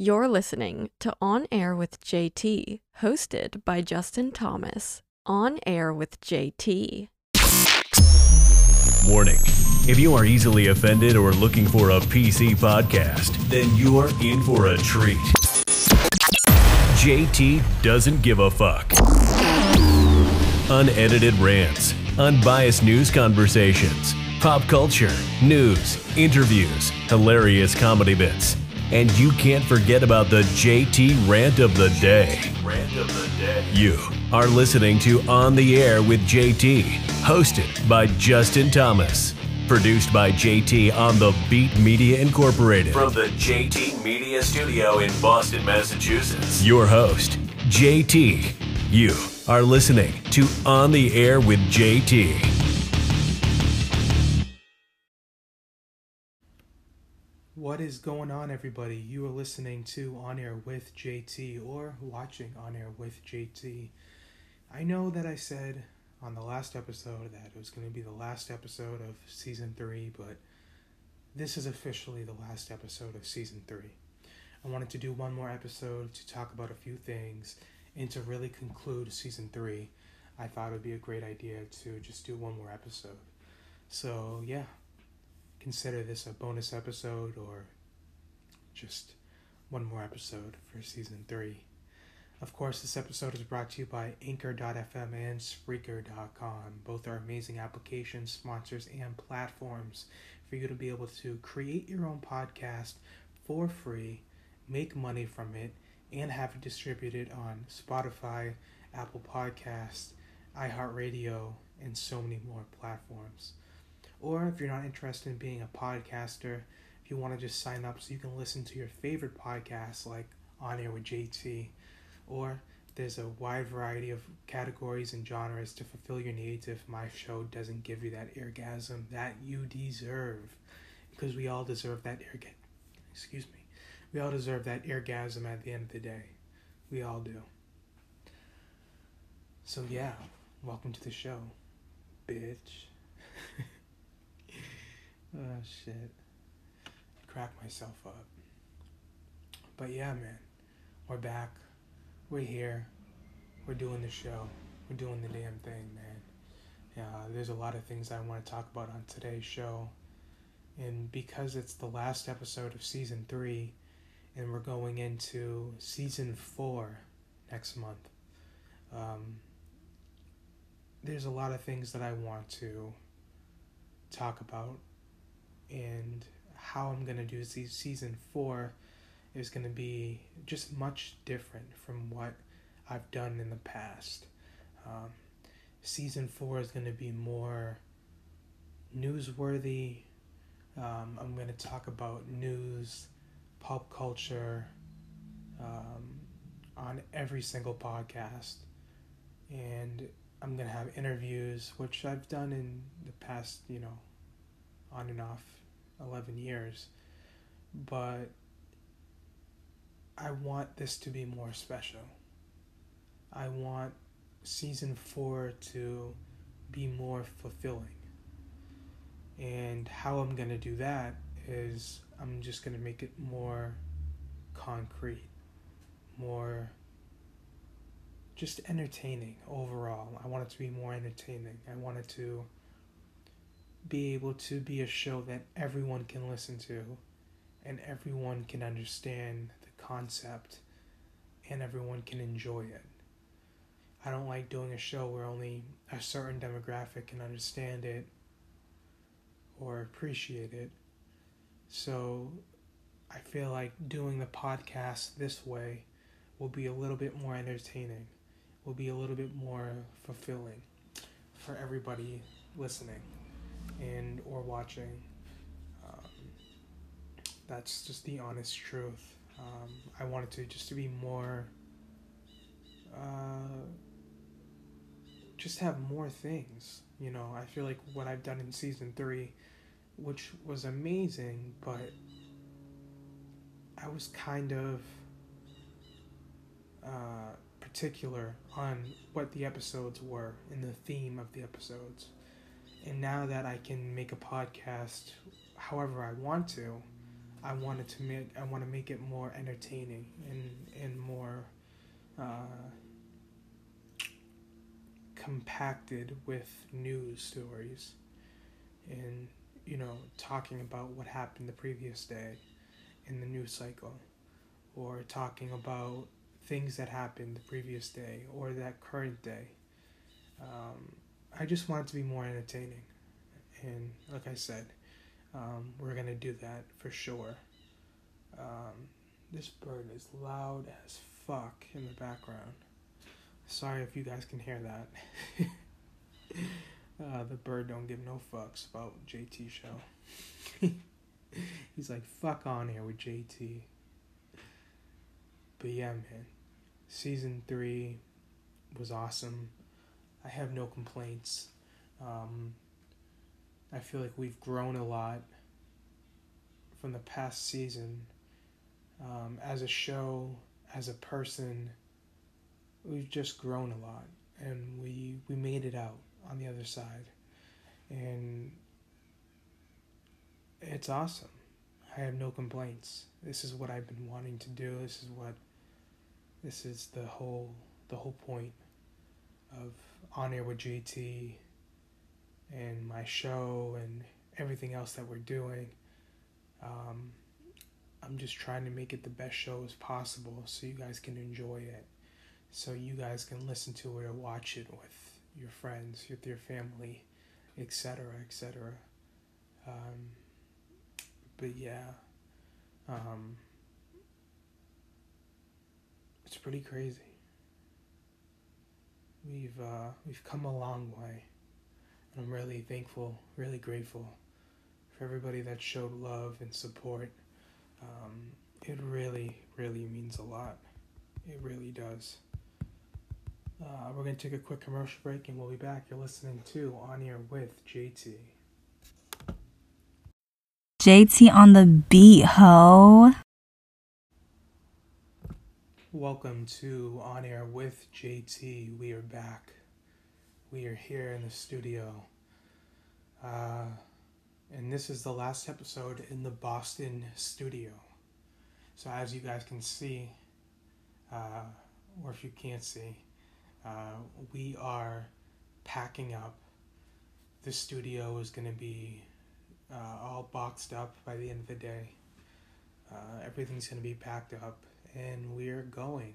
You're listening to On Air with JT, hosted by Justin Thomas. On Air with JT. Warning if you are easily offended or looking for a PC podcast, then you're in for a treat. JT doesn't give a fuck. Unedited rants, unbiased news conversations, pop culture, news, interviews, hilarious comedy bits. And you can't forget about the JT rant of the day. Rant of the day. You are listening to On the Air with JT, hosted by Justin Thomas. Produced by JT on the Beat Media Incorporated. From the JT Media Studio in Boston, Massachusetts. Your host, JT. You are listening to On the Air with JT. What is going on, everybody? You are listening to On Air with JT or watching On Air with JT. I know that I said on the last episode that it was going to be the last episode of season three, but this is officially the last episode of season three. I wanted to do one more episode to talk about a few things and to really conclude season three. I thought it would be a great idea to just do one more episode. So, yeah, consider this a bonus episode or just one more episode for season three. Of course, this episode is brought to you by Anchor.fm and Spreaker.com. Both are amazing applications, sponsors, and platforms for you to be able to create your own podcast for free, make money from it, and have it distributed on Spotify, Apple Podcasts, iHeartRadio, and so many more platforms. Or if you're not interested in being a podcaster, if you want to just sign up so you can listen to your favorite podcasts like On Air with JT, or there's a wide variety of categories and genres to fulfill your needs if my show doesn't give you that orgasm that you deserve. Because we all deserve that orgasm. Excuse me. We all deserve that orgasm at the end of the day. We all do. So, yeah, welcome to the show, bitch. Oh, shit. Crack myself up. But yeah, man, we're back we're here. We're doing the show. We're doing the damn thing, man. Yeah, there's a lot of things I want to talk about on today's show. And because it's the last episode of season three, and we're going into season four next month, um, there's a lot of things that I want to talk about and how I'm going to do season four is going to be just much different from what I've done in the past. Um, season four is going to be more newsworthy. Um, I'm going to talk about news, pop culture um, on every single podcast. And I'm going to have interviews, which I've done in the past, you know, on and off 11 years. But I want this to be more special. I want season four to be more fulfilling. And how I'm going to do that is I'm just going to make it more concrete, more just entertaining overall. I want it to be more entertaining. I want it to be able to be a show that everyone can listen to and everyone can understand the concept and everyone can enjoy it. I don't like doing a show where only a certain demographic can understand it or appreciate it. So I feel like doing the podcast this way will be a little bit more entertaining, will be a little bit more fulfilling for everybody listening and or watching. Um, that's just the honest truth. Um, I wanted to just to be more, uh, just have more things. You know, I feel like what I've done in season three, which was amazing, but I was kind of uh, particular on what the episodes were and the theme of the episodes. And now that I can make a podcast however I want to, I wanted to make I want to make it more entertaining and and more uh, compacted with news stories and you know talking about what happened the previous day in the news cycle or talking about things that happened the previous day or that current day. Um, i just want it to be more entertaining and like i said um, we're gonna do that for sure um, this bird is loud as fuck in the background sorry if you guys can hear that Uh, the bird don't give no fucks about JT show. He's like, fuck on here with JT. But yeah, man. Season three was awesome. I have no complaints. Um, I feel like we've grown a lot from the past season. Um, as a show, as a person, we've just grown a lot, and we we made it out on the other side. And it's awesome. I have no complaints. This is what I've been wanting to do. This is what this is the whole the whole point of on air with JT and my show and everything else that we're doing. Um, I'm just trying to make it the best show as possible so you guys can enjoy it. So you guys can listen to it or watch it with your friends, with your family, etc., etc. Um, but yeah, um, it's pretty crazy. We've uh, we've come a long way, and I'm really thankful, really grateful for everybody that showed love and support. Um, it really, really means a lot. It really does. Uh, we're to take a quick commercial break and we'll be back. You're listening to On Air with JT. JT on the beat, ho. Welcome to On Air with JT. We are back. We are here in the studio. Uh, and this is the last episode in the Boston studio. So, as you guys can see, uh, or if you can't see, uh, we are packing up. The studio is going to be uh, all boxed up by the end of the day. Uh, everything's going to be packed up, and we are going.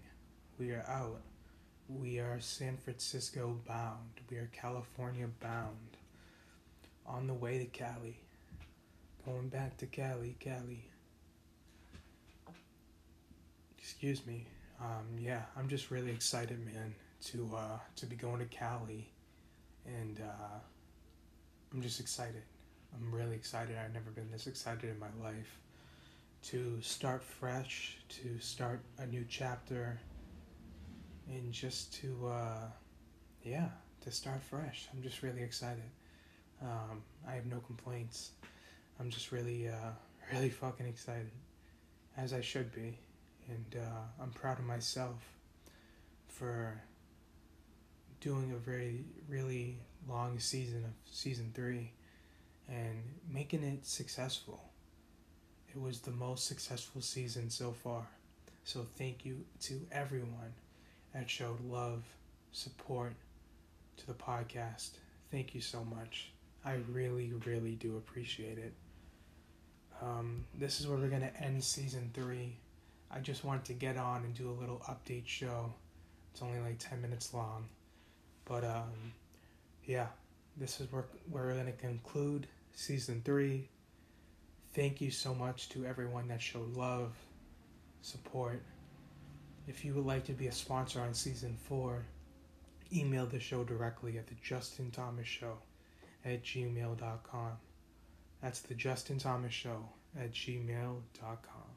We are out. We are San Francisco bound. We are California bound. On the way to Cali. Going back to Cali, Cali. Excuse me. Um, yeah, I'm just really excited, man to uh, to be going to Cali, and uh, I'm just excited. I'm really excited. I've never been this excited in my life to start fresh, to start a new chapter, and just to uh, yeah, to start fresh. I'm just really excited. Um, I have no complaints. I'm just really uh, really fucking excited, as I should be, and uh, I'm proud of myself for doing a very really long season of season three and making it successful. It was the most successful season so far. So thank you to everyone that showed love, support to the podcast. Thank you so much. I really, really do appreciate it. Um, this is where we're going to end season three. I just wanted to get on and do a little update show. It's only like 10 minutes long. But um, yeah, this is where, where we're going to conclude season three. Thank you so much to everyone that showed love, support. If you would like to be a sponsor on season four, email the show directly at the Justin Thomas Show at gmail.com. That's the Justin Thomas Show at gmail.com.